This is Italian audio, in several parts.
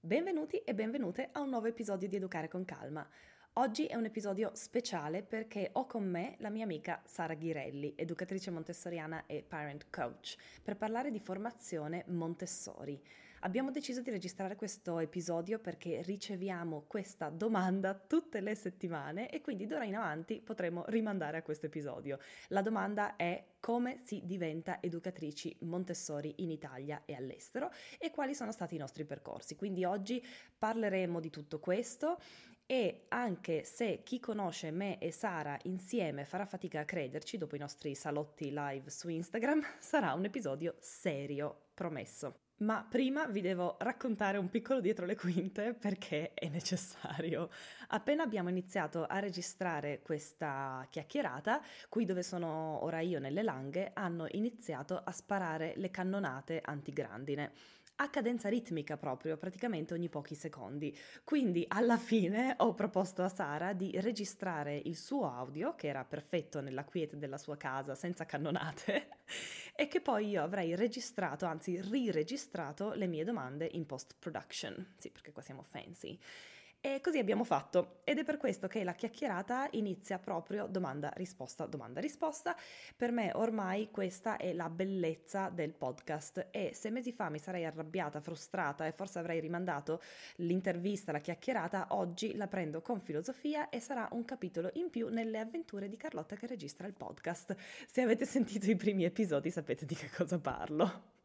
Benvenuti e benvenute a un nuovo episodio di Educare con Calma. Oggi è un episodio speciale perché ho con me la mia amica Sara Ghirelli, educatrice montessoriana e parent coach, per parlare di formazione Montessori. Abbiamo deciso di registrare questo episodio perché riceviamo questa domanda tutte le settimane e quindi d'ora in avanti potremo rimandare a questo episodio. La domanda è come si diventa educatrici Montessori in Italia e all'estero e quali sono stati i nostri percorsi. Quindi oggi parleremo di tutto questo e anche se chi conosce me e Sara insieme farà fatica a crederci dopo i nostri salotti live su Instagram, sarà un episodio serio, promesso. Ma prima vi devo raccontare un piccolo dietro le quinte perché è necessario. Appena abbiamo iniziato a registrare questa chiacchierata, qui dove sono ora io nelle langhe, hanno iniziato a sparare le cannonate antigrandine a cadenza ritmica proprio, praticamente ogni pochi secondi. Quindi alla fine ho proposto a Sara di registrare il suo audio, che era perfetto nella quiete della sua casa, senza cannonate, e che poi io avrei registrato, anzi riregistrato le mie domande in post production. Sì, perché qua siamo fancy. E così abbiamo fatto ed è per questo che la chiacchierata inizia proprio domanda risposta domanda risposta. Per me ormai questa è la bellezza del podcast e se mesi fa mi sarei arrabbiata, frustrata e forse avrei rimandato l'intervista, la chiacchierata, oggi la prendo con filosofia e sarà un capitolo in più nelle avventure di Carlotta che registra il podcast. Se avete sentito i primi episodi sapete di che cosa parlo.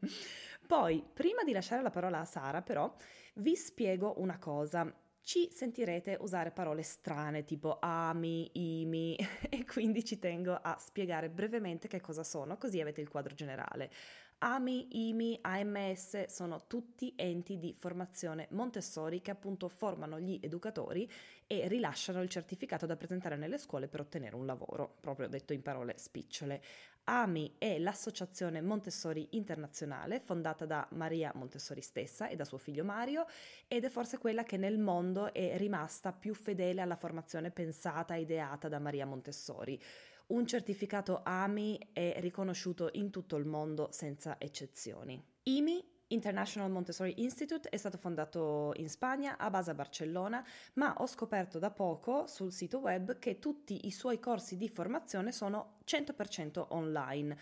Poi, prima di lasciare la parola a Sara, però, vi spiego una cosa ci sentirete usare parole strane tipo ami, imi e quindi ci tengo a spiegare brevemente che cosa sono, così avete il quadro generale. AMI, IMI, AMS sono tutti enti di formazione Montessori che appunto formano gli educatori e rilasciano il certificato da presentare nelle scuole per ottenere un lavoro, proprio detto in parole spicciole. AMI è l'associazione Montessori internazionale fondata da Maria Montessori stessa e da suo figlio Mario ed è forse quella che nel mondo è rimasta più fedele alla formazione pensata e ideata da Maria Montessori. Un certificato AMI è riconosciuto in tutto il mondo senza eccezioni. IMI International Montessori Institute è stato fondato in Spagna, a base a Barcellona, ma ho scoperto da poco sul sito web che tutti i suoi corsi di formazione sono 100% online.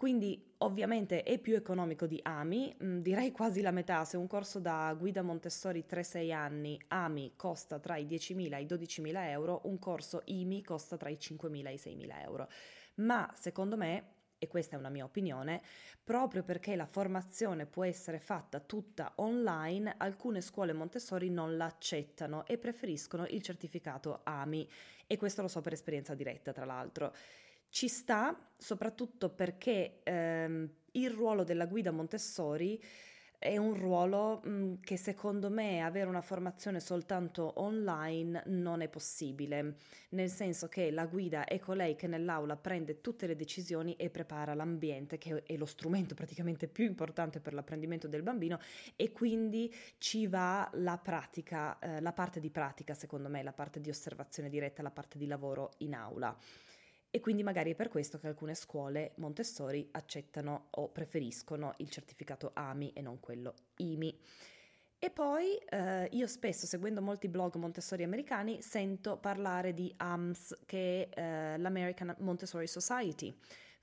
Quindi ovviamente è più economico di AMI, mm, direi quasi la metà, se un corso da guida Montessori 3-6 anni AMI costa tra i 10.000 e i 12.000 euro, un corso IMI costa tra i 5.000 e i 6.000 euro. Ma secondo me e questa è una mia opinione, proprio perché la formazione può essere fatta tutta online, alcune scuole Montessori non l'accettano e preferiscono il certificato AMI e questo lo so per esperienza diretta, tra l'altro. Ci sta soprattutto perché ehm, il ruolo della guida Montessori è un ruolo mh, mm, che secondo me avere una formazione soltanto online non è possibile, nel senso che la guida è colei che nell'aula prende tutte le decisioni e prepara l'ambiente, che è lo strumento praticamente più importante per l'apprendimento del bambino e quindi ci va la pratica, eh, la parte di pratica secondo me, la parte di osservazione diretta, la parte di lavoro in aula. E quindi magari è per questo che alcune scuole Montessori accettano o preferiscono il certificato AMI e non quello IMI. E poi eh, io spesso, seguendo molti blog Montessori americani, sento parlare di AMS, che è eh, l'American Montessori Society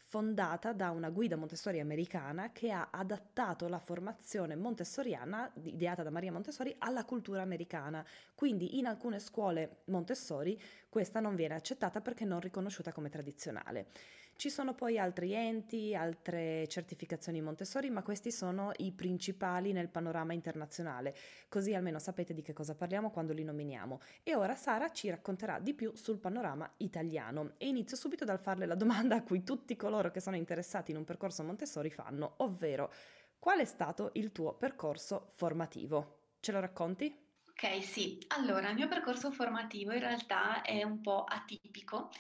fondata da una guida Montessori americana che ha adattato la formazione montessoriana, ideata da Maria Montessori, alla cultura americana. Quindi in alcune scuole Montessori questa non viene accettata perché non riconosciuta come tradizionale. Ci sono poi altri enti, altre certificazioni Montessori, ma questi sono i principali nel panorama internazionale, così almeno sapete di che cosa parliamo quando li nominiamo. E ora Sara ci racconterà di più sul panorama italiano e inizio subito dal farle la domanda a cui tutti coloro che sono interessati in un percorso Montessori fanno, ovvero qual è stato il tuo percorso formativo? Ce lo racconti? Ok, sì. Allora, il mio percorso formativo in realtà è un po' atipico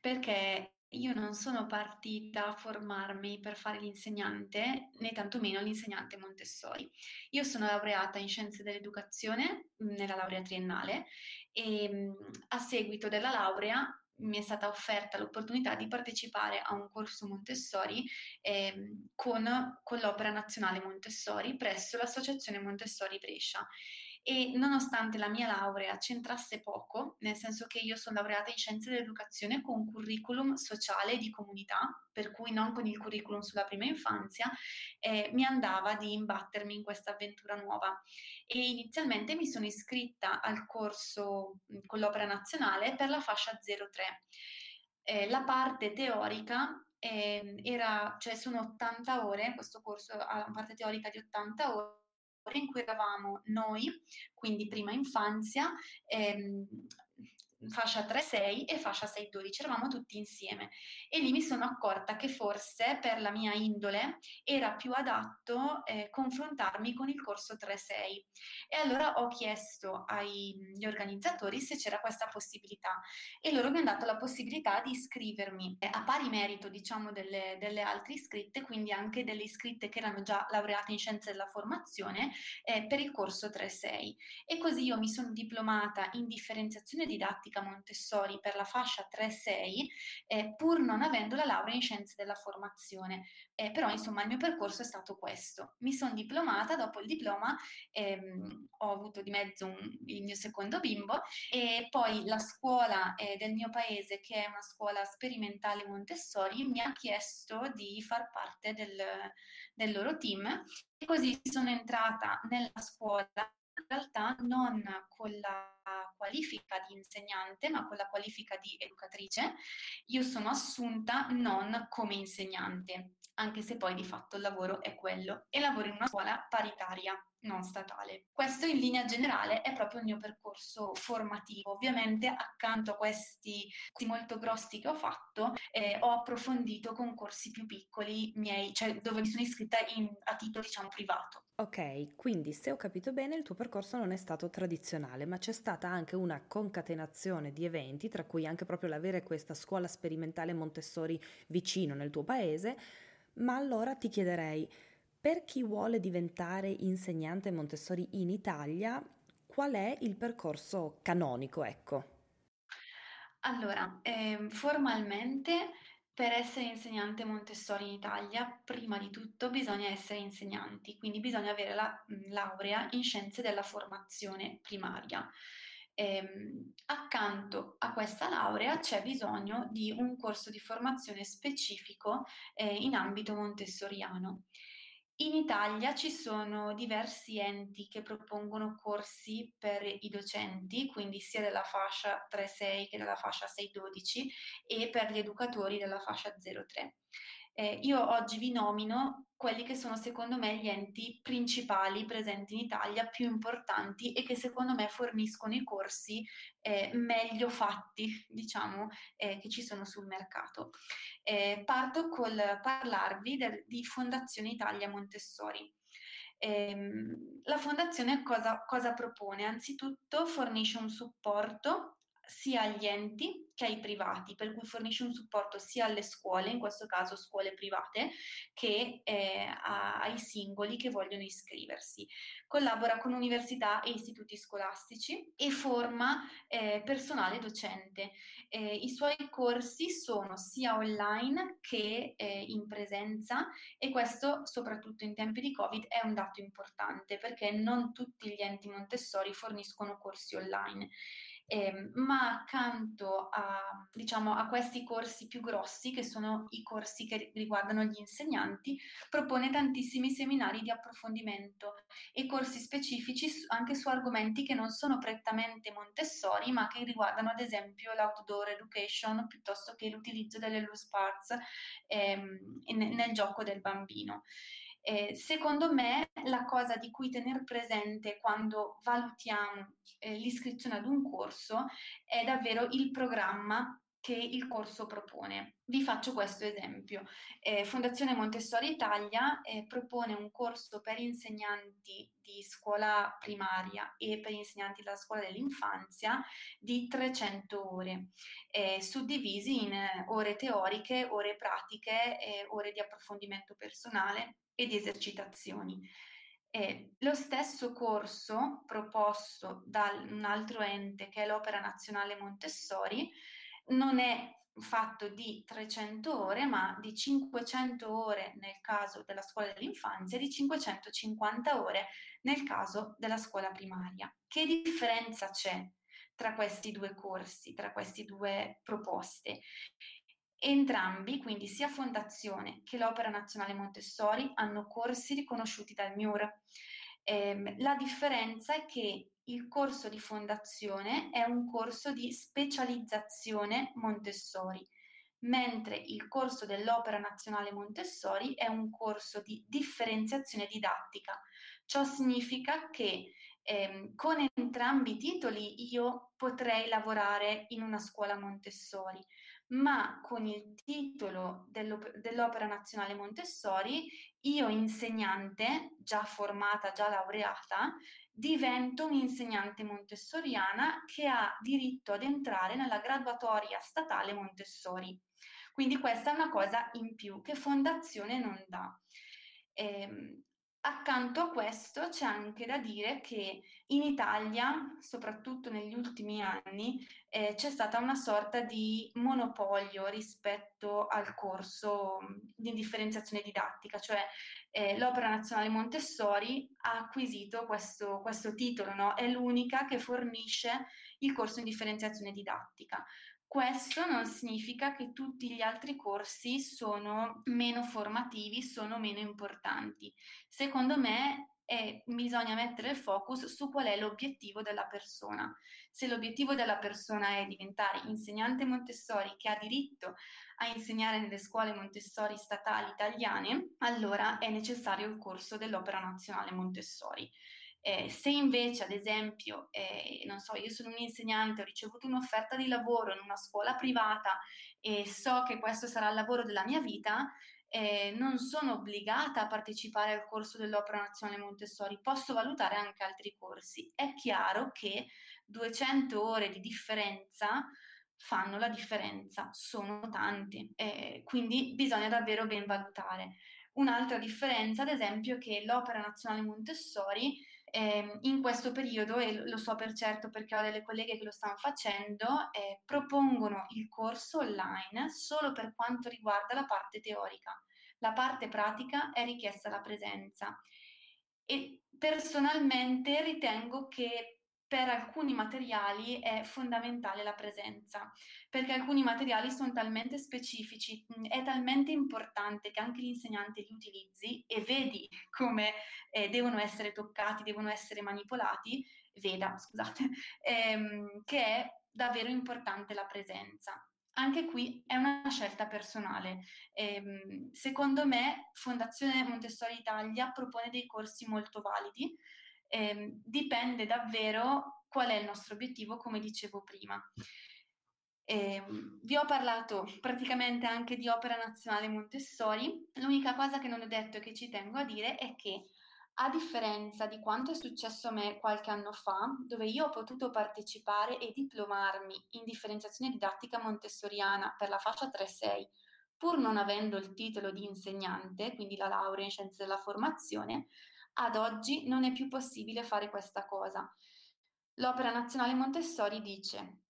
perché io non sono partita a formarmi per fare l'insegnante, né tantomeno l'insegnante Montessori. Io sono laureata in scienze dell'educazione nella laurea triennale e a seguito della laurea mi è stata offerta l'opportunità di partecipare a un corso Montessori eh, con, con, l'Opera Nazionale Montessori presso l'Associazione Montessori Brescia. E nonostante la mia laurea c'entrasse poco, nel senso che io sono laureata in scienze dell'educazione con curriculum sociale di comunità, per cui non con il curriculum sulla prima infanzia, eh, mi andava di imbattermi in questa avventura nuova. E inizialmente mi sono iscritta al corso con l'Opera Nazionale per la fascia 03. Eh, la parte teorica eh, era, cioè sono 80 ore, questo corso ha una parte teorica di 80 ore in cui eravamo noi, quindi prima infanzia, ehm, fascia 3-6 e fascia 6-12, eravamo tutti insieme. E lì mi sono accorta che forse per la mia indole era più adatto eh, confrontarmi con il corso 3-6 e allora ho chiesto agli organizzatori se c'era questa possibilità. E loro mi hanno dato la possibilità di iscrivermi a pari merito diciamo delle, delle altre iscritte, quindi anche delle iscritte che erano già laureate in scienze della formazione eh, per il corso 3-6 e così io mi sono diplomata in differenziazione didattica didattica Montessori per la fascia 3-6, eh, pur non avendo la laurea in scienze della formazione. Eh, però insomma il mio percorso è stato questo. Mi sono diplomata, dopo il diploma ehm, ho avuto di mezzo un, il mio secondo bimbo e poi la scuola eh, del mio paese, che è una scuola sperimentale Montessori, mi ha chiesto di far parte del, del loro team e così sono entrata nella scuola realtà non con la qualifica di insegnante, ma con la qualifica di educatrice. Io sono assunta non come insegnante, anche se poi di fatto il lavoro è quello, e lavoro in una scuola paritaria non statale. Questo in linea generale è proprio il mio percorso formativo. Ovviamente accanto a questi molto grossi che ho fatto, eh, ho approfondito con corsi più piccoli miei, cioè dove mi sono iscritta in, a titolo diciamo privato. Ok, quindi se ho capito bene il tuo percorso non è stato tradizionale, ma c'è stata anche una concatenazione di eventi, tra cui anche proprio l'avere questa scuola sperimentale Montessori vicino nel tuo paese, ma allora ti chiederei per chi vuole diventare insegnante Montessori in Italia, qual è il percorso canonico, ecco? Allora, eh, formalmente per essere insegnante Montessori in Italia, prima di tutto bisogna essere insegnanti, quindi bisogna avere la laurea in scienze della formazione primaria. Ehm, accanto a questa laurea c'è bisogno di un corso di formazione specifico eh, in ambito montessoriano. In Italia ci sono diversi enti che propongono corsi per i docenti, quindi sia della fascia 3-6 che della fascia 6-12 e per gli educatori della fascia 0-3. Eh, io oggi vi nomino quelli che sono secondo me gli enti principali presenti in Italia, più importanti e che secondo me forniscono i corsi eh, meglio fatti, diciamo, eh, che ci sono sul mercato. Eh, parto col parlarvi del, di Fondazione Italia Montessori. Ehm, la fondazione cosa, cosa propone? Anzitutto fornisce un supporto sia agli enti che ai privati, per cui fornisce un supporto sia alle scuole, in questo caso scuole private, che eh, a, ai singoli che vogliono iscriversi. Collabora con università e istituti scolastici e forma eh, personale docente. Eh, I suoi corsi sono sia online che eh, in presenza e questo soprattutto in tempi di Covid è un dato importante perché non tutti gli enti Montessori forniscono corsi online. Eh, ma accanto a, diciamo, a questi corsi più grossi, che sono i corsi che riguardano gli insegnanti, propone tantissimi seminari di approfondimento e corsi specifici anche su argomenti che non sono prettamente Montessori, ma che riguardano ad esempio l'outdoor education piuttosto che l'utilizzo delle loose parts ehm, nel gioco del bambino. Eh, secondo me la cosa di cui tenere presente quando valutiamo eh, l'iscrizione ad un corso è davvero il programma che il corso propone. Vi faccio questo esempio. Eh, Fondazione Montessori Italia eh, propone un corso per insegnanti di scuola primaria e per insegnanti della scuola dell'infanzia di 300 ore, eh, suddivisi in eh, ore teoriche, ore pratiche, ore di approfondimento personale e di esercitazioni. E lo stesso corso proposto da un altro ente che è l'Opera Nazionale Montessori non è fatto di 300 ore, ma di 500 ore nel caso della scuola dell'infanzia e di 550 ore nel caso della scuola primaria. Che differenza c'è tra questi due corsi, tra queste due proposte? Entrambi, quindi sia Fondazione che l'Opera Nazionale Montessori, hanno corsi riconosciuti dal MIUR. Eh, la differenza è che il corso di fondazione è un corso di specializzazione Montessori, mentre il corso dell'Opera Nazionale Montessori è un corso di differenziazione didattica. Ciò significa che eh, con entrambi i titoli io potrei lavorare in una scuola Montessori, ma con il titolo dell'Opera Nazionale Montessori io insegnante, già formata, già laureata, divento un'insegnante montessoriana che ha diritto ad entrare nella graduatoria statale Montessori. Quindi questa è una cosa in più che Fondazione non dà. Eh, Accanto a questo c'è anche da dire che in Italia, soprattutto negli ultimi anni, eh, c'è stata una sorta di monopolio rispetto al corso di differenziazione didattica, cioè eh, l'Opera Nazionale Montessori ha acquisito questo, questo titolo, no? è l'unica che fornisce il corso in differenziazione didattica. Questo non significa che tutti gli altri corsi sono meno formativi, sono meno importanti. Secondo me eh, bisogna mettere il focus su qual è l'obiettivo della persona. Se l'obiettivo della persona è diventare insegnante Montessori che ha diritto a insegnare nelle scuole Montessori statali italiane, allora è necessario il corso dell'Opera Nazionale Montessori. Eh, se invece, ad esempio, eh, non so, io sono un insegnante, ho ricevuto un'offerta di lavoro in una scuola privata e so che questo sarà il lavoro della mia vita, eh, non sono obbligata a partecipare al corso dell'Opera Nazionale Montessori, posso valutare anche altri corsi. È chiaro che 200 ore di differenza fanno la differenza, sono tante, eh, quindi bisogna davvero ben valutare. Un'altra differenza, ad esempio, è che l'Opera Nazionale Montessori eh, in questo periodo, e lo so per certo perché ho delle colleghe che lo stanno facendo, eh, propongono il corso online solo per quanto riguarda la parte teorica. La parte pratica è richiesta la presenza. E personalmente ritengo che per alcuni materiali è fondamentale la presenza, perché alcuni materiali sono talmente specifici, è talmente importante che anche l'insegnante li utilizzi e vedi come eh, devono essere toccati, devono essere manipolati, veda, scusate, ehm, che è davvero importante la presenza. Anche qui è una scelta personale. Eh, secondo me Fondazione Montessori Italia propone dei corsi molto validi, eh, dipende davvero qual è il nostro obiettivo, come dicevo prima. Eh, vi ho parlato praticamente anche di Opera Nazionale Montessori. L'unica cosa che non ho detto e che ci tengo a dire è che, a differenza di quanto è successo a me qualche anno fa, dove io ho potuto partecipare e diplomarmi in differenziazione didattica montessoriana per la fascia 3-6, pur non avendo il titolo di insegnante, quindi la laurea in scienze della formazione, ad oggi non è più possibile fare questa cosa. L'Opera Nazionale Montessori dice,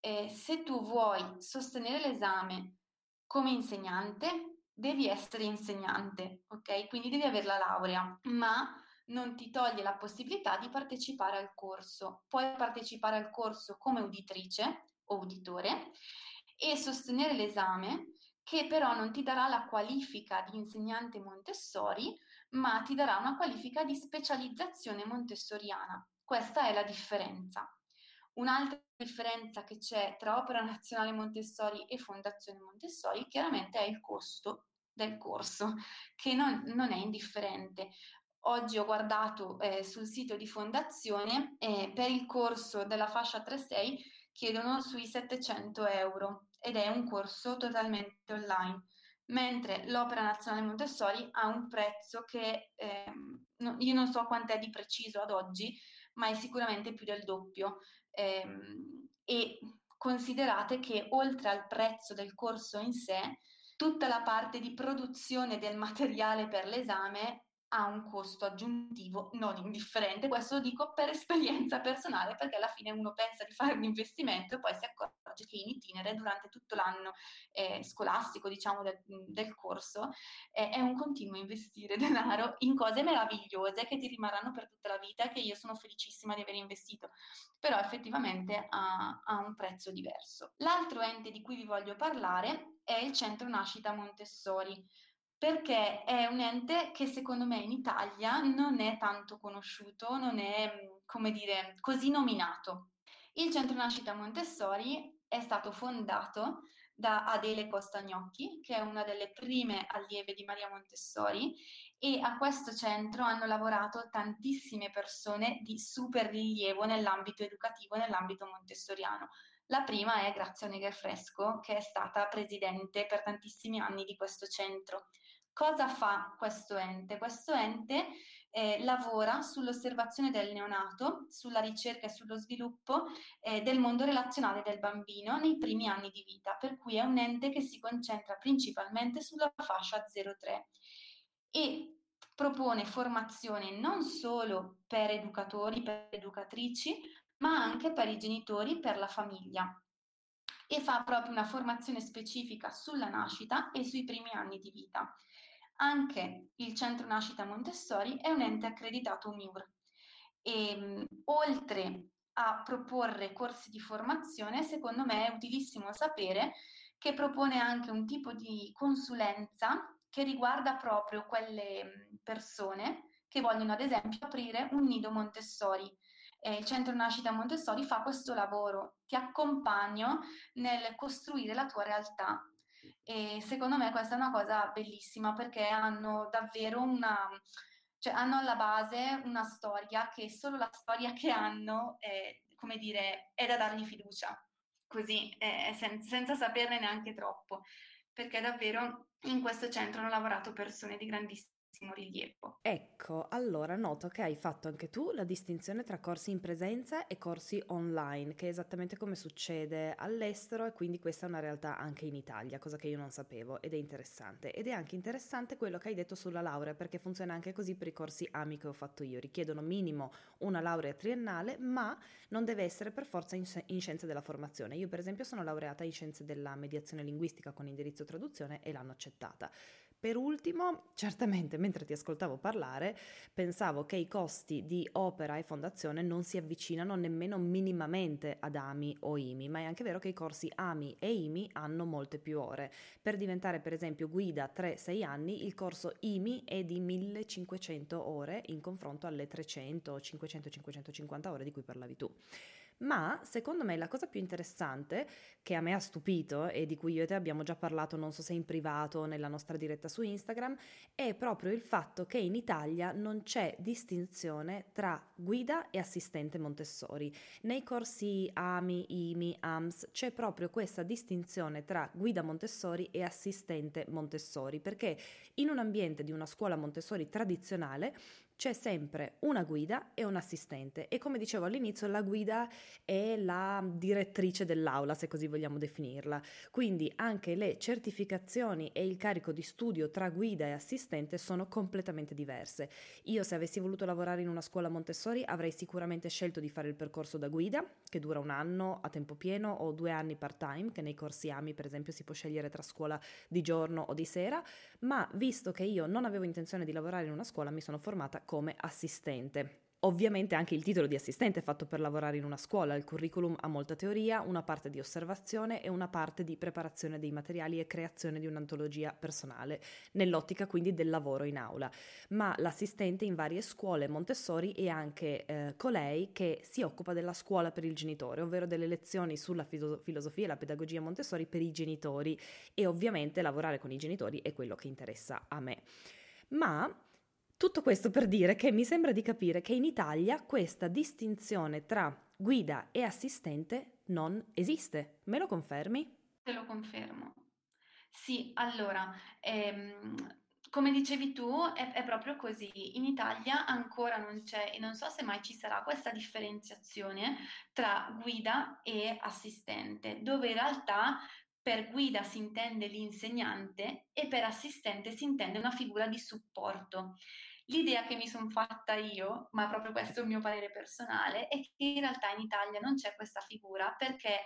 eh, se tu vuoi sostenere l'esame come insegnante, devi essere insegnante, ok? Quindi devi avere la laurea, ma non ti toglie la possibilità di partecipare al corso. Puoi partecipare al corso come uditrice o uditore e sostenere l'esame che però non ti darà la qualifica di insegnante Montessori, ma ti darà una qualifica di specializzazione montessoriana. Questa è la differenza. Un'altra differenza che c'è tra Opera Nazionale Montessori e Fondazione Montessori chiaramente è il costo del corso, che non, non è indifferente. Oggi ho guardato eh, sul sito di Fondazione e per il corso della fascia 3-6 chiedono sui 700 euro ed è un corso totalmente online mentre l'Opera Nazionale Montessori ha un prezzo che eh, no, io non so quant'è di preciso ad oggi, ma è sicuramente più del doppio. Eh, e considerate che oltre al prezzo del corso in sé, tutta la parte di produzione del materiale per l'esame ha un costo aggiuntivo non indifferente, questo lo dico per esperienza personale perché alla fine uno pensa di fare un investimento e poi si accorge che in itinere durante tutto l'anno eh, scolastico diciamo del, del corso eh, è un continuo investire denaro in cose meravigliose che ti rimarranno per tutta la vita che io sono felicissima di aver investito, però effettivamente ha, ha un prezzo diverso. L'altro ente di cui vi voglio parlare è il Centro Nascita Montessori perché è un ente che secondo me in Italia non è tanto conosciuto, non è, come dire, così nominato. Il Centro Nascita Montessori è stato fondato da Adele Costagnocchi, che è una delle prime allieve di Maria Montessori, e a questo centro hanno lavorato tantissime persone di super rilievo nell'ambito educativo, nell'ambito montessoriano. La prima è Grazia Negerfresco, che è stata presidente per tantissimi anni di questo centro. Cosa fa questo ente? Questo ente eh, lavora sull'osservazione del neonato, sulla ricerca e sullo sviluppo eh, del mondo relazionale del bambino nei primi anni di vita, per cui è un ente che si concentra principalmente sulla fascia 0-3 e propone formazione non solo per educatori, per educatrici, ma anche per i genitori, per la famiglia e fa proprio una formazione specifica sulla nascita e sui primi anni di vita. Anche il Centro Nascita Montessori è un ente accreditato MIUR e mh, oltre a proporre corsi di formazione, secondo me è utilissimo sapere che propone anche un tipo di consulenza che riguarda proprio quelle persone che vogliono ad esempio aprire un nido Montessori. Eh, il centro Nascita Montessori fa questo lavoro, ti accompagno nel costruire la tua realtà. E secondo me questa è una cosa bellissima perché hanno davvero una, cioè hanno alla base una storia che solo la storia che hanno, è, come dire, è da dargli fiducia, così, eh, sen- senza saperne neanche troppo, perché davvero in questo centro hanno lavorato persone di grandissimo rilievo. Ecco, allora noto che hai fatto anche tu la distinzione tra corsi in presenza e corsi online, che è esattamente come succede all'estero e quindi questa è una realtà anche in Italia, cosa che io non sapevo ed è interessante. Ed è anche interessante quello che hai detto sulla laurea, perché funziona anche così per i corsi AMI che ho fatto io. Richiedono minimo una laurea triennale, ma non deve essere per forza in, in scienze della formazione. Io per esempio sono laureata in scienze della mediazione linguistica con indirizzo traduzione e l'hanno accettata. Per ultimo, certamente mentre ti ascoltavo parlare, pensavo che i costi di opera e fondazione non si avvicinano nemmeno minimamente ad AMI o IMI, ma è anche vero che i corsi AMI e IMI hanno molte più ore. Per diventare per esempio guida 3-6 anni, il corso IMI è di 1500 ore in confronto alle 300, 500, 550 ore di cui parlavi tu. Ma secondo me la cosa più interessante che a me ha stupito e di cui io e te abbiamo già parlato, non so se in privato o nella nostra diretta su Instagram, è proprio il fatto che in Italia non c'è distinzione tra guida e assistente Montessori. Nei corsi AMI, IMI, AMS c'è proprio questa distinzione tra guida Montessori e assistente Montessori, perché in un ambiente di una scuola Montessori tradizionale c'è sempre una guida e un assistente e come dicevo all'inizio la guida è la direttrice dell'aula se così vogliamo definirla. Quindi anche le certificazioni e il carico di studio tra guida e assistente sono completamente diverse. Io se avessi voluto lavorare in una scuola Montessori avrei sicuramente scelto di fare il percorso da guida che dura un anno a tempo pieno o due anni part time che nei corsi AMI per esempio si può scegliere tra scuola di giorno o di sera ma visto che io non avevo intenzione di lavorare in una scuola mi sono formata come assistente. Ovviamente anche il titolo di assistente è fatto per lavorare in una scuola, il curriculum ha molta teoria, una parte di osservazione e una parte di preparazione dei materiali e creazione di un'antologia personale, nell'ottica quindi del lavoro in aula. Ma l'assistente in varie scuole Montessori è anche eh, colei che si occupa della scuola per il genitore, ovvero delle lezioni sulla filosofia e la pedagogia Montessori per i genitori e ovviamente lavorare con i genitori è quello che interessa a me. Ma tutto questo per dire che mi sembra di capire che in Italia questa distinzione tra guida e assistente non esiste. Me lo confermi? Te lo confermo. Sì, allora, ehm, come dicevi tu, è, è, proprio così. In Italia ancora non c'è, e non so se mai ci sarà questa differenziazione tra guida e assistente, dove in realtà per guida si intende l'insegnante e per assistente si intende una figura di supporto. L'idea che mi sono fatta io, ma proprio questo è il mio parere personale, è che in realtà in Italia non c'è questa figura perché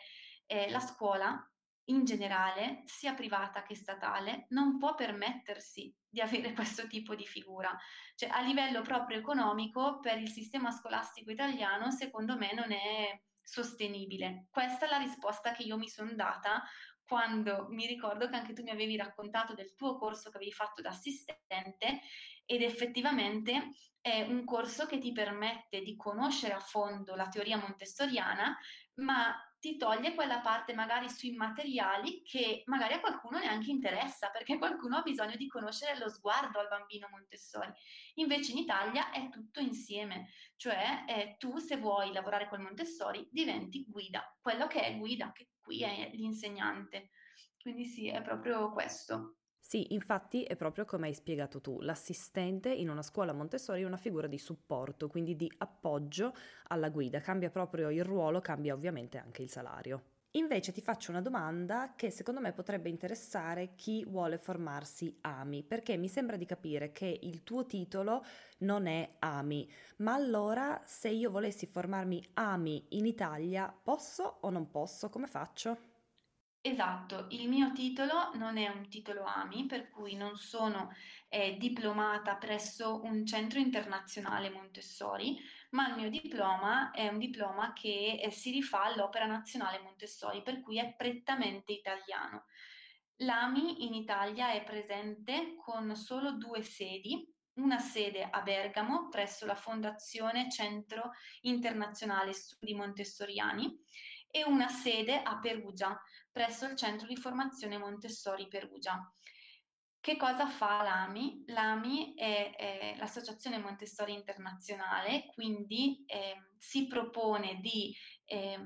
eh, la scuola in generale, sia privata che statale, non può permettersi di avere questo tipo di figura. Cioè, a livello proprio economico, per il sistema scolastico italiano, secondo me non è sostenibile. Questa è la risposta che io mi sono data quando mi ricordo che anche tu mi avevi raccontato del tuo corso che avevi fatto da assistente ed effettivamente è un corso che ti permette di conoscere a fondo la teoria montessoriana, ma ti toglie quella parte magari sui materiali che magari a qualcuno neanche interessa, perché qualcuno ha bisogno di conoscere lo sguardo al bambino Montessori. Invece in Italia è tutto insieme, cioè eh, tu se vuoi lavorare col Montessori diventi guida, quello che è guida, che qui è l'insegnante. Quindi sì, è proprio questo. Sì, infatti è proprio come hai spiegato tu, l'assistente in una scuola Montessori è una figura di supporto, quindi di appoggio alla guida, cambia proprio il ruolo, cambia ovviamente anche il salario. Invece ti faccio una domanda che secondo me potrebbe interessare chi vuole formarsi AMI, perché mi sembra di capire che il tuo titolo non è AMI, ma allora se io volessi formarmi AMI in Italia, posso o non posso? Come faccio? Esatto, il mio titolo non è un titolo AMI, per cui non sono eh, diplomata presso un centro internazionale Montessori, ma il mio diploma è un diploma che eh, si rifà all'Opera Nazionale Montessori, per cui è prettamente italiano. L'AMI in Italia è presente con solo due sedi, una sede a Bergamo presso la Fondazione Centro Internazionale Studi Montessoriani e una sede a Perugia, presso il Centro di Formazione Montessori Perugia. Che cosa fa l'AMI? L'AMI è, è l'Associazione Montessori Internazionale, quindi eh, si propone di eh,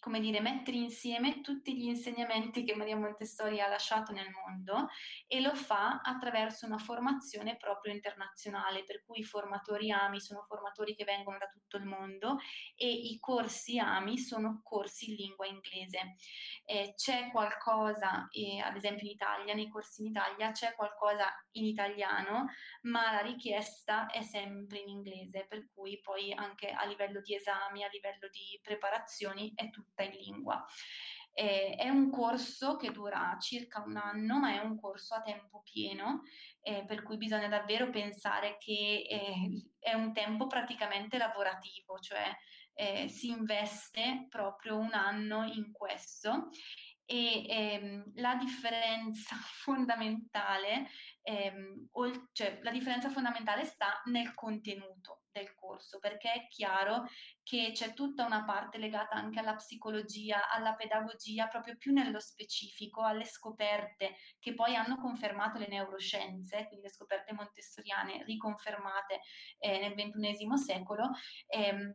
come dire, mettere insieme tutti gli insegnamenti che Maria Montessori ha lasciato nel mondo e lo fa attraverso una formazione proprio internazionale, per cui i formatori AMI sono formatori che vengono da tutto il mondo e i corsi AMI sono corsi in lingua inglese. Eh, c'è qualcosa, eh, ad esempio in Italia, nei corsi in Italia c'è qualcosa in italiano, ma la richiesta è sempre in inglese, per cui poi anche a livello di esami, a livello di preparazioni è tutto tutta in lingua. Eh, è un corso che dura circa un anno, ma è un corso a tempo pieno, eh, per cui bisogna davvero pensare che eh, è un tempo praticamente lavorativo, cioè eh, si investe proprio un anno in questo e ehm, la differenza fondamentale, ehm, ol- cioè, la differenza fondamentale sta nel contenuto del corso, perché è chiaro che c'è tutta una parte legata anche alla psicologia, alla pedagogia, proprio più nello specifico, alle scoperte che poi hanno confermato le neuroscienze, quindi le scoperte montessoriane riconfermate eh, nel XXI secolo. Ehm,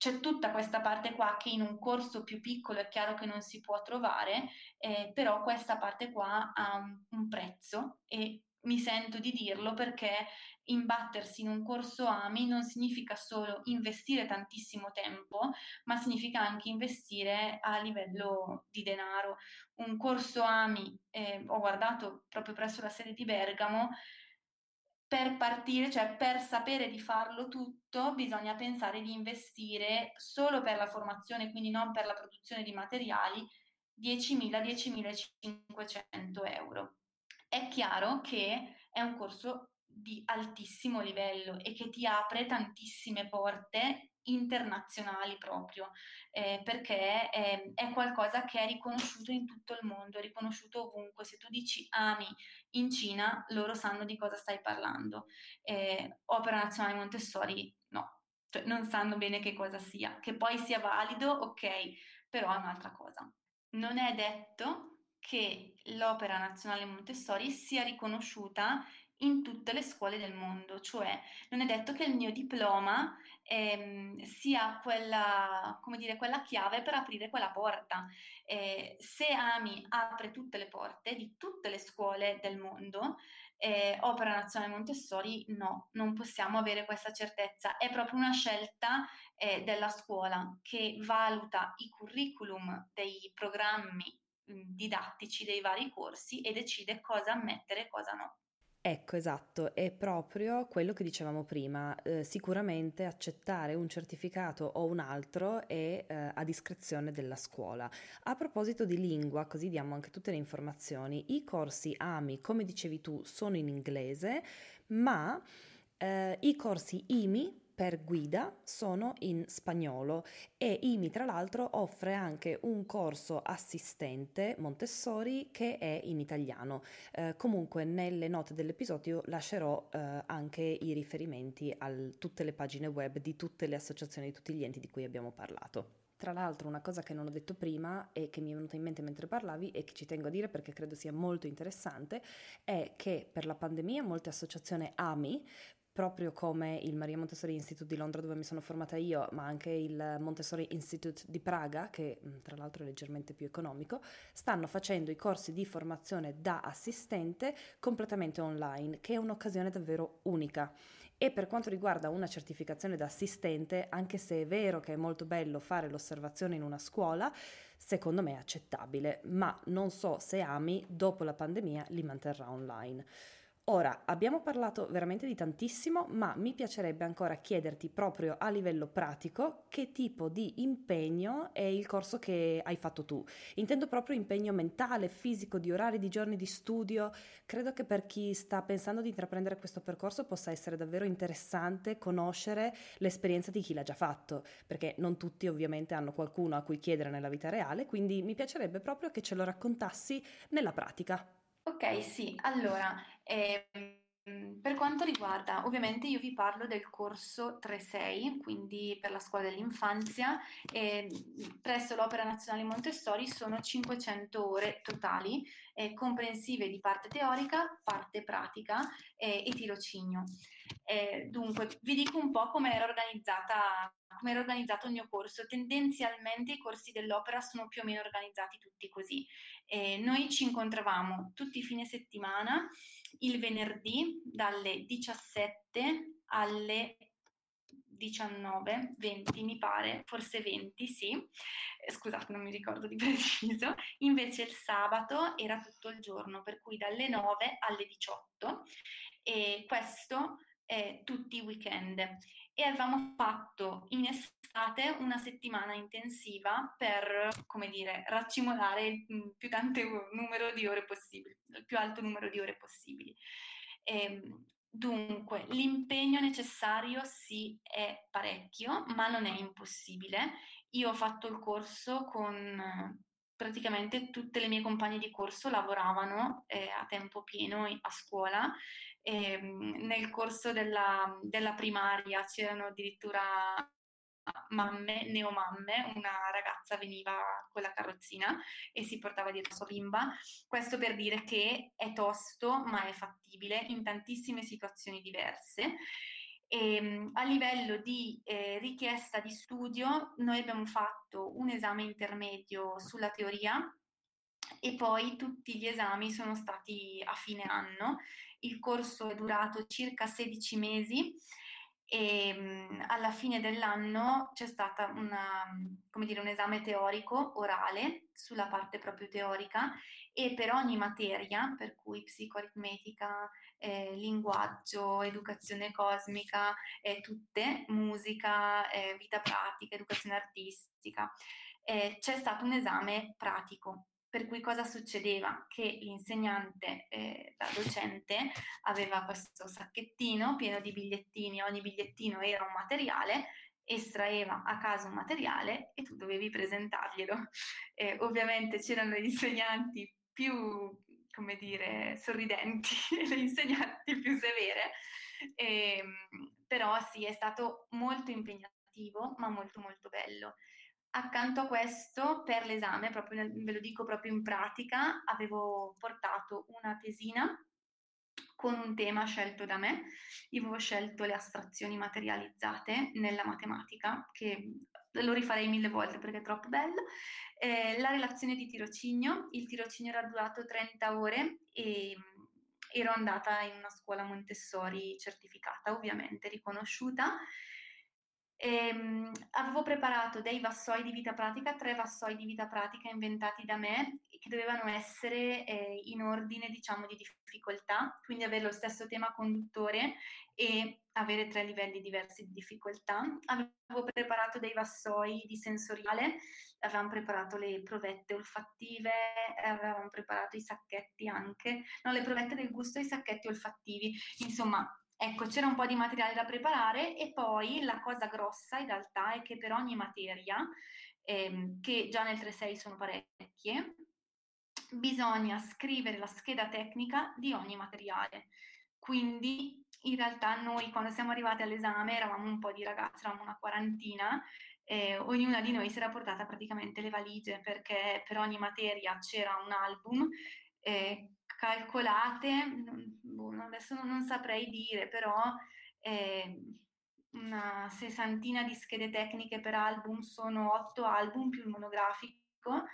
c'è tutta questa parte qua che in un corso più piccolo è chiaro che non si può trovare, eh, però questa parte qua ha un, un prezzo e mi sento di dirlo perché imbattersi in un corso AMI non significa solo investire tantissimo tempo, ma significa anche investire a livello di denaro. Un corso AMI, eh, ho guardato proprio presso la sede di Bergamo, per partire, cioè per sapere di farlo tutto, bisogna pensare di investire solo per la formazione, quindi non per la produzione di materiali, 10.000-10.500 euro. È chiaro che è un corso di altissimo livello e che ti apre tantissime porte internazionali proprio, eh, perché è, è, qualcosa che è riconosciuto in tutto il mondo, è riconosciuto ovunque. Se tu dici ami in Cina, loro sanno di cosa stai parlando. Eh, Opera Nazionale Montessori, no, cioè, non sanno bene che cosa sia. Che poi sia valido, ok, però è un'altra cosa. Non è detto che l'Opera Nazionale Montessori sia riconosciuta in tutte le scuole del mondo, cioè non è detto che il mio diploma ehm, sia quella, dire, quella chiave per aprire quella porta. Eh, se AMI apre tutte le porte di tutte le scuole del mondo, eh, Opera Nazionale Montessori no, non possiamo avere questa certezza, è proprio una scelta eh, della scuola che valuta i curriculum dei programmi didattici dei vari corsi e decide cosa ammettere e cosa no. Ecco, esatto, è proprio quello che dicevamo prima. Eh, sicuramente accettare un certificato o un altro è eh, a discrezione della scuola. A proposito di lingua, così diamo anche tutte le informazioni, i corsi AMI, come dicevi tu, sono in inglese, ma eh, i corsi IMI per guida sono in spagnolo e IMI tra l'altro offre anche un corso assistente Montessori che è in italiano. Eh, comunque nelle note dell'episodio lascerò eh, anche i riferimenti a tutte le pagine web di tutte le associazioni, di tutti gli enti di cui abbiamo parlato. Tra l'altro una cosa che non ho detto prima e che mi è venuta in mente mentre parlavi e che ci tengo a dire perché credo sia molto interessante è che per la pandemia molte associazioni AMI proprio come il Maria Montessori Institute di Londra dove mi sono formata io, ma anche il Montessori Institute di Praga, che mm, tra l'altro è leggermente più economico, stanno facendo i corsi di formazione da assistente completamente online, che è un'occasione davvero unica. E per quanto riguarda una certificazione da assistente, anche se è vero che è molto bello fare l'osservazione in una scuola, secondo me è accettabile, ma non so se Ami dopo la pandemia li manterrà online. Ora, abbiamo parlato veramente di tantissimo, ma mi piacerebbe ancora chiederti proprio a livello pratico che tipo di impegno è il corso che hai fatto tu. Intendo proprio impegno mentale, fisico, di orari, di giorni di studio. Credo che per chi sta pensando di intraprendere questo percorso possa essere davvero interessante conoscere l'esperienza di chi l'ha già fatto, perché non tutti ovviamente hanno qualcuno a cui chiedere nella vita reale, quindi mi piacerebbe proprio che ce lo raccontassi nella pratica. Ok, sì, allora, ehm, per quanto riguarda, ovviamente io vi parlo del corso 3-6, quindi per la scuola dell'infanzia, e presso l'Opera Nazionale Montessori sono 500 ore totali, eh, comprensive di parte teorica, parte pratica eh, e tirocinio. Eh, dunque, vi dico un po' come era come era organizzato il mio corso. Tendenzialmente i corsi dell'opera sono più o meno organizzati tutti così. Eh, noi ci incontravamo tutti i fine settimana, il venerdì dalle 17 alle 19, 20 mi pare, forse 20, sì, eh, scusate non mi ricordo di preciso, invece il sabato era tutto il giorno, per cui dalle 9 alle 18 e questo eh, tutti i weekend e avevamo fatto in estate una settimana intensiva per, come dire, raccimolare il più, numero di ore possibili, il più alto numero di ore possibili. E, ehm, dunque, l'impegno necessario sì è parecchio, ma non è impossibile. Io ho fatto il corso con praticamente tutte le mie compagne di corso lavoravano eh, a tempo pieno a scuola. E, ehm, nel corso della, della primaria c'erano addirittura mamme, neomamme, una ragazza veniva con la carrozzina e si portava dietro sua bimba. Questo per dire che è tosto, ma è fattibile in tantissime situazioni diverse. E, ehm, a livello di eh, richiesta di studio, noi abbiamo fatto un esame intermedio sulla teoria e poi tutti gli esami sono stati a fine anno. Il corso è durato circa 16 mesi e mh, alla fine dell'anno c'è stato un esame teorico orale sulla parte proprio teorica e per ogni materia, per cui psicoaritmetica, eh, linguaggio, educazione cosmica, eh, tutte, musica, eh, vita pratica, educazione artistica, eh, c'è stato un esame pratico per cui cosa succedeva? Che l'insegnante, eh, la docente, aveva questo sacchettino pieno di bigliettini, ogni bigliettino era un materiale, estraeva a caso un materiale e tu dovevi presentarglielo. Eh, ovviamente c'erano gli insegnanti più, come dire, sorridenti e le insegnanti più severe, eh, però sì, è stato molto impegnativo, ma molto molto bello. Accanto a questo, per l'esame, proprio nel, ve lo dico proprio in pratica, avevo portato una tesina con un tema scelto da me. Io avevo scelto le astrazioni materializzate nella matematica, che lo rifarei mille volte perché è troppo bello. Eh, la relazione di tirocinio, il tirocinio era durato 30 ore e ero andata in una scuola Montessori certificata, ovviamente riconosciuta. Ehm, avevo preparato dei vassoi di vita pratica, tre vassoi di vita pratica inventati da me, che dovevano essere eh, in ordine, diciamo, di difficoltà, quindi avere lo stesso tema conduttore e avere tre livelli diversi di difficoltà. Avevo preparato dei vassoi di sensoriale, avevamo preparato le provette olfattive, avevamo preparato i sacchetti anche, no, le provette del gusto e i sacchetti olfattivi. Insomma, Ecco, c'era un po' di materiale da preparare e poi la cosa grossa in realtà è che per ogni materia, ehm, che già nel 3.6 sono parecchie, bisogna scrivere la scheda tecnica di ogni materiale. Quindi in realtà noi quando siamo arrivati all'esame eravamo un po' di ragazze, eravamo una quarantina, eh, ognuna di noi si era portata praticamente le valigie perché per ogni materia c'era un album eh, calcolate, boh, adesso non saprei dire, però eh, una sessantina di schede tecniche per album, sono otto album più il monografico.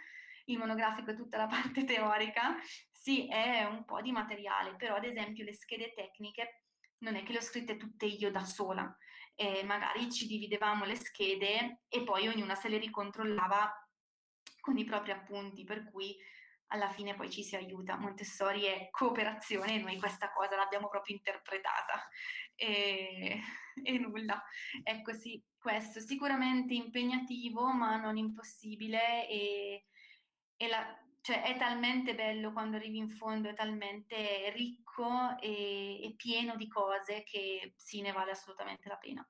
Il monografico è tutta la parte teorica, sì, è un po' di materiale, però ad esempio le schede tecniche non è che le ho scritte tutte io da sola, eh, magari ci dividevamo le schede e poi ognuna se le ricontrollava con i propri appunti, per cui alla fine poi ci si aiuta. Montessori è cooperazione e noi questa cosa l'abbiamo proprio interpretata e, e nulla. Ecco sì, questo sicuramente impegnativo ma non impossibile e, e la, cioè è talmente bello quando arrivi in fondo, è talmente ricco e, e pieno di cose che sì, ne vale assolutamente la pena.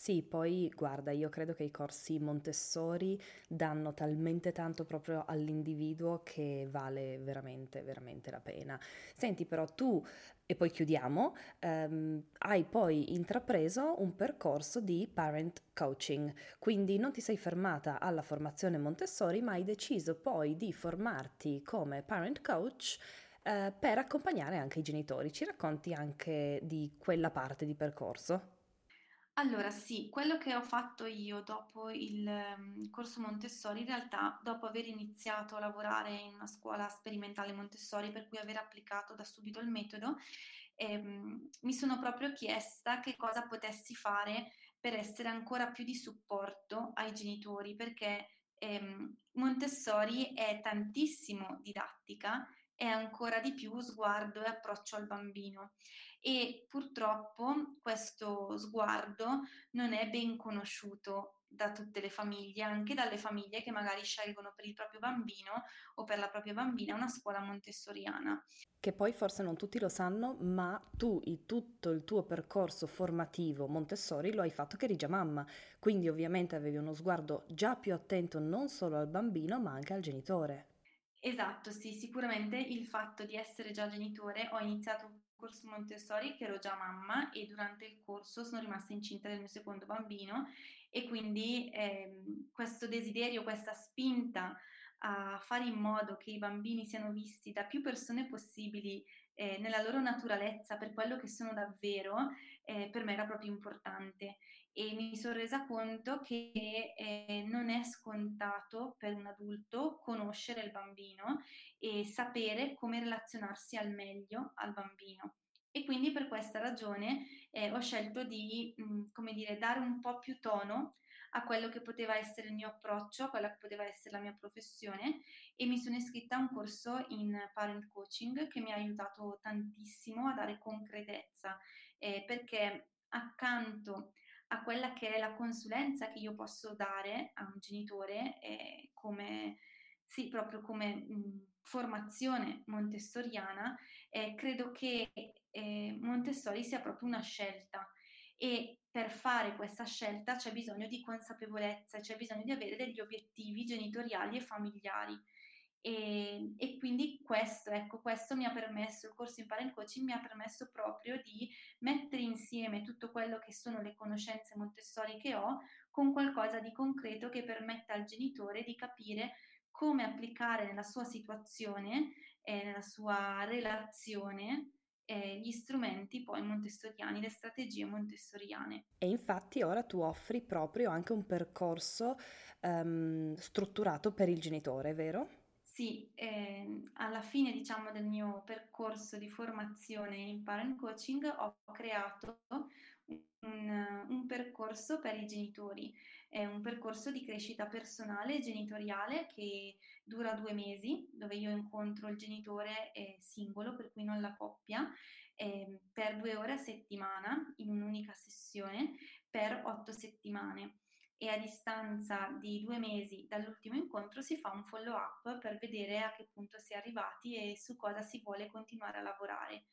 Sì, poi guarda, io credo che i corsi Montessori danno talmente tanto proprio all'individuo che vale veramente, veramente la pena. Senti, però tu, e poi chiudiamo, ehm, hai poi intrapreso un percorso di parent coaching, quindi non ti sei fermata alla formazione Montessori, ma hai deciso poi di formarti come parent coach eh, per accompagnare anche i genitori. Ci racconti anche di quella parte di percorso? Allora sì, quello che ho fatto io dopo il um, corso Montessori, in realtà dopo aver iniziato a lavorare in una scuola sperimentale Montessori, per cui aver applicato da subito il metodo, ehm, mi sono proprio chiesta che cosa potessi fare per essere ancora più di supporto ai genitori, perché ehm, Montessori è tantissimo didattica è ancora di più sguardo e approccio al bambino e purtroppo questo sguardo non è ben conosciuto da tutte le famiglie, anche dalle famiglie che magari scelgono per il proprio bambino o per la propria bambina una scuola montessoriana. Che poi forse non tutti lo sanno, ma tu il, tutto il tuo percorso formativo Montessori lo hai fatto che eri già mamma, quindi ovviamente avevi uno sguardo già più attento non solo al bambino ma anche al genitore. Esatto, sì, sicuramente il fatto di essere già genitore, ho iniziato corso Montessori che ero già mamma e durante il corso sono rimasta incinta del mio secondo bambino e quindi ehm, questo desiderio, questa spinta a fare in modo che i bambini siano visti da più persone possibili eh, nella loro naturalezza per quello che sono davvero, eh, per me era proprio importante e mi sono resa conto che eh, non è scontato per un adulto conoscere il bambino e sapere come relazionarsi al meglio al bambino. E quindi per questa ragione eh, ho scelto di, mh, mm, dire, dare un po' più tono a quello che poteva essere il mio approccio, a quella che poteva essere la mia professione e mi sono iscritta a un corso in parent coaching che mi ha aiutato tantissimo a dare concretezza eh, perché accanto a quella che è la consulenza che io posso dare a un genitore eh, come sì, proprio come mh, formazione montessoriana, eh, credo che eh, Montessori sia proprio una scelta e per fare questa scelta c'è bisogno di consapevolezza, c'è bisogno di avere degli obiettivi genitoriali e familiari. E, e, quindi questo, ecco, questo mi ha permesso, il corso in parent coaching mi ha permesso proprio di mettere insieme tutto quello che sono le conoscenze Montessori che ho con qualcosa di concreto che permetta al genitore di capire come applicare nella sua situazione, eh, nella sua relazione, eh, gli strumenti poi montessoriani, le strategie montessoriane. E infatti ora tu offri proprio anche un percorso um, strutturato per il genitore, vero? Sì, eh, alla fine diciamo del mio percorso di formazione in parent coaching ho creato un, un, percorso per i genitori, è un percorso di crescita personale e genitoriale che dura due mesi, dove io incontro il genitore eh, singolo, per cui non la coppia, eh, per due ore a settimana in un'unica sessione per otto settimane e a distanza di due mesi dall'ultimo incontro si fa un follow up per vedere a che punto si è arrivati e su cosa si vuole continuare a lavorare.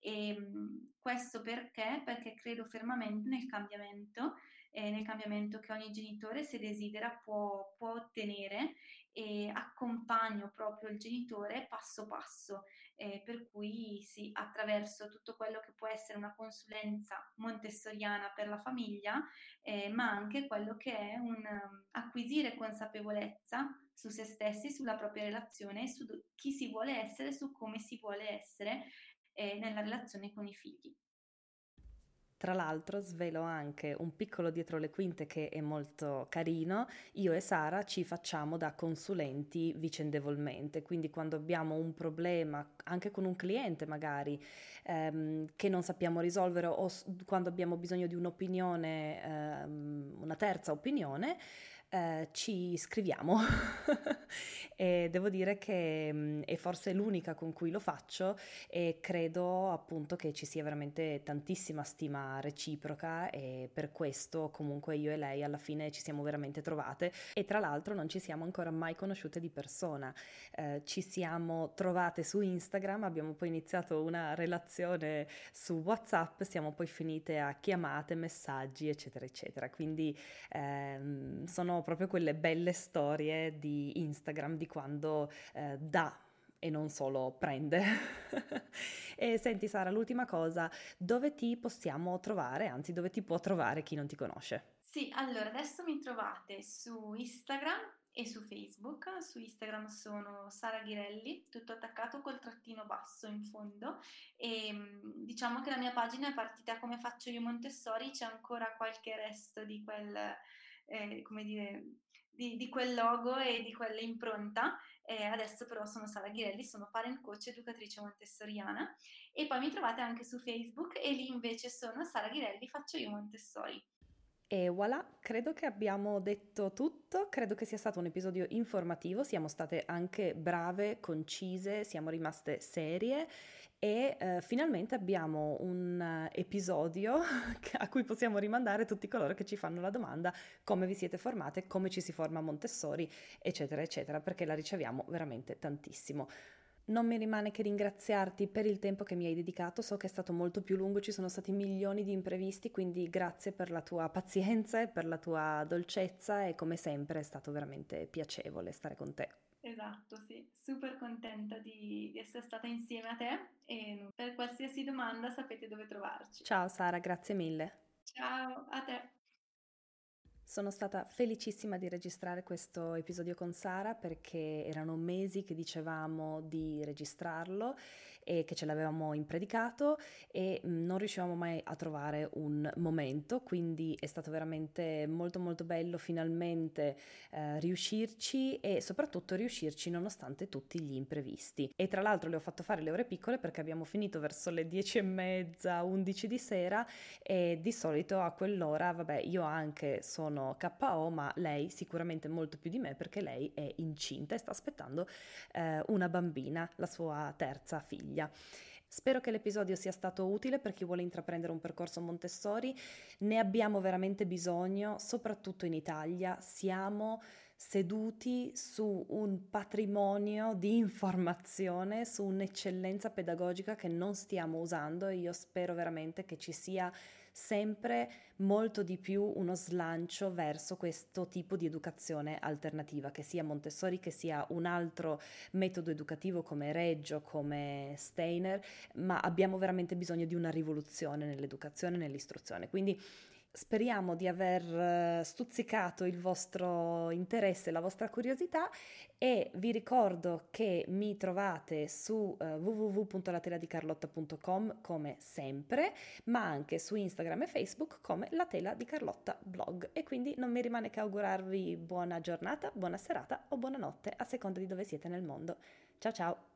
E ehm, questo perché? Perché credo fermamente nel cambiamento, eh, nel cambiamento che ogni genitore, se desidera, può, può ottenere e accompagno proprio il genitore passo passo, eh, per cui sì, attraverso tutto quello che può essere una consulenza montessoriana per la famiglia, eh, ma anche quello che è un um, acquisire consapevolezza su se stessi, sulla propria relazione, su chi si vuole essere, su come si vuole essere eh, nella relazione con i figli. Tra l'altro svelo anche un piccolo dietro le quinte che è molto carino, io e Sara ci facciamo da consulenti vicendevolmente, quindi quando abbiamo un problema anche con un cliente magari ehm, che non sappiamo risolvere o quando abbiamo bisogno di un'opinione, ehm, una terza opinione, eh, ci scriviamo. E devo dire che mm, è forse l'unica con cui lo faccio e credo appunto che ci sia veramente tantissima stima reciproca e per questo comunque io e lei alla fine ci siamo veramente trovate. E tra l'altro non ci siamo ancora mai conosciute di persona, eh, ci siamo trovate su Instagram, abbiamo poi iniziato una relazione su WhatsApp, siamo poi finite a chiamate, messaggi eccetera eccetera, quindi ehm, sono proprio quelle belle storie di Instagram di quando eh, dà e non solo prende. e senti Sara, l'ultima cosa, dove ti possiamo trovare, anzi dove ti può trovare chi non ti conosce? Sì, allora adesso mi trovate su Instagram e su Facebook. Su Instagram sono Sara Ghirelli, tutto attaccato col trattino basso in fondo e mm, diciamo che la mia pagina è partita come faccio io Montessori, c'è ancora qualche resto di quel eh, come dire, di, di, quel logo e di quell'impronta. Eh, adesso però sono Sara Ghirelli, sono parent coach educatrice montessoriana e poi mi trovate anche su Facebook e lì invece sono Sara Ghirelli, faccio io Montessori. E voilà, credo che abbiamo detto tutto, credo che sia stato un episodio informativo, siamo state anche brave, concise, siamo rimaste serie e eh, finalmente abbiamo un uh, episodio a cui possiamo rimandare tutti coloro che ci fanno la domanda come vi siete formate, come ci si forma a Montessori, eccetera, eccetera, perché la riceviamo veramente tantissimo. Non mi rimane che ringraziarti per il tempo che mi hai dedicato, so che è stato molto più lungo, ci sono stati milioni di imprevisti, quindi grazie per la tua pazienza e per la tua dolcezza e come sempre è stato veramente piacevole stare con te. Esatto, sì, super contenta di, di essere stata insieme a te e per qualsiasi domanda sapete dove trovarci. Ciao Sara, grazie mille. Ciao, a te. Sono stata felicissima di registrare questo episodio con Sara perché erano mesi che dicevamo di registrarlo e che ce l'avevamo impredicato e mm, non riuscivamo mai a trovare un momento, quindi è stato veramente molto molto bello finalmente eh, riuscirci e soprattutto riuscirci nonostante tutti gli imprevisti. E tra l'altro le ho fatto fare le ore piccole perché abbiamo finito verso le 10 e mezza, 11 di sera e di solito a quell'ora, vabbè, io anche sono KO, ma lei sicuramente molto più di me perché lei è incinta e sta aspettando eh, una bambina, la sua terza figlia. Spero che l'episodio sia stato utile per chi vuole intraprendere un percorso Montessori. Ne abbiamo veramente bisogno, soprattutto in Italia. Siamo seduti su un patrimonio di informazione, su un'eccellenza pedagogica che non stiamo usando e io spero veramente che ci sia sempre molto di più uno slancio verso questo tipo di educazione alternativa, che sia Montessori, che sia un altro metodo educativo come Reggio, come Steiner, ma abbiamo veramente bisogno di una rivoluzione nell'educazione e nell'istruzione. Quindi Speriamo di aver eh, stuzzicato il vostro interesse, la vostra curiosità e vi ricordo che mi trovate su uh, come sempre, ma anche su Instagram e Facebook come La Tela di Carlotta blog e quindi non mi rimane che augurarvi buona giornata, buona serata o buonanotte a seconda di dove siete nel mondo. Ciao ciao!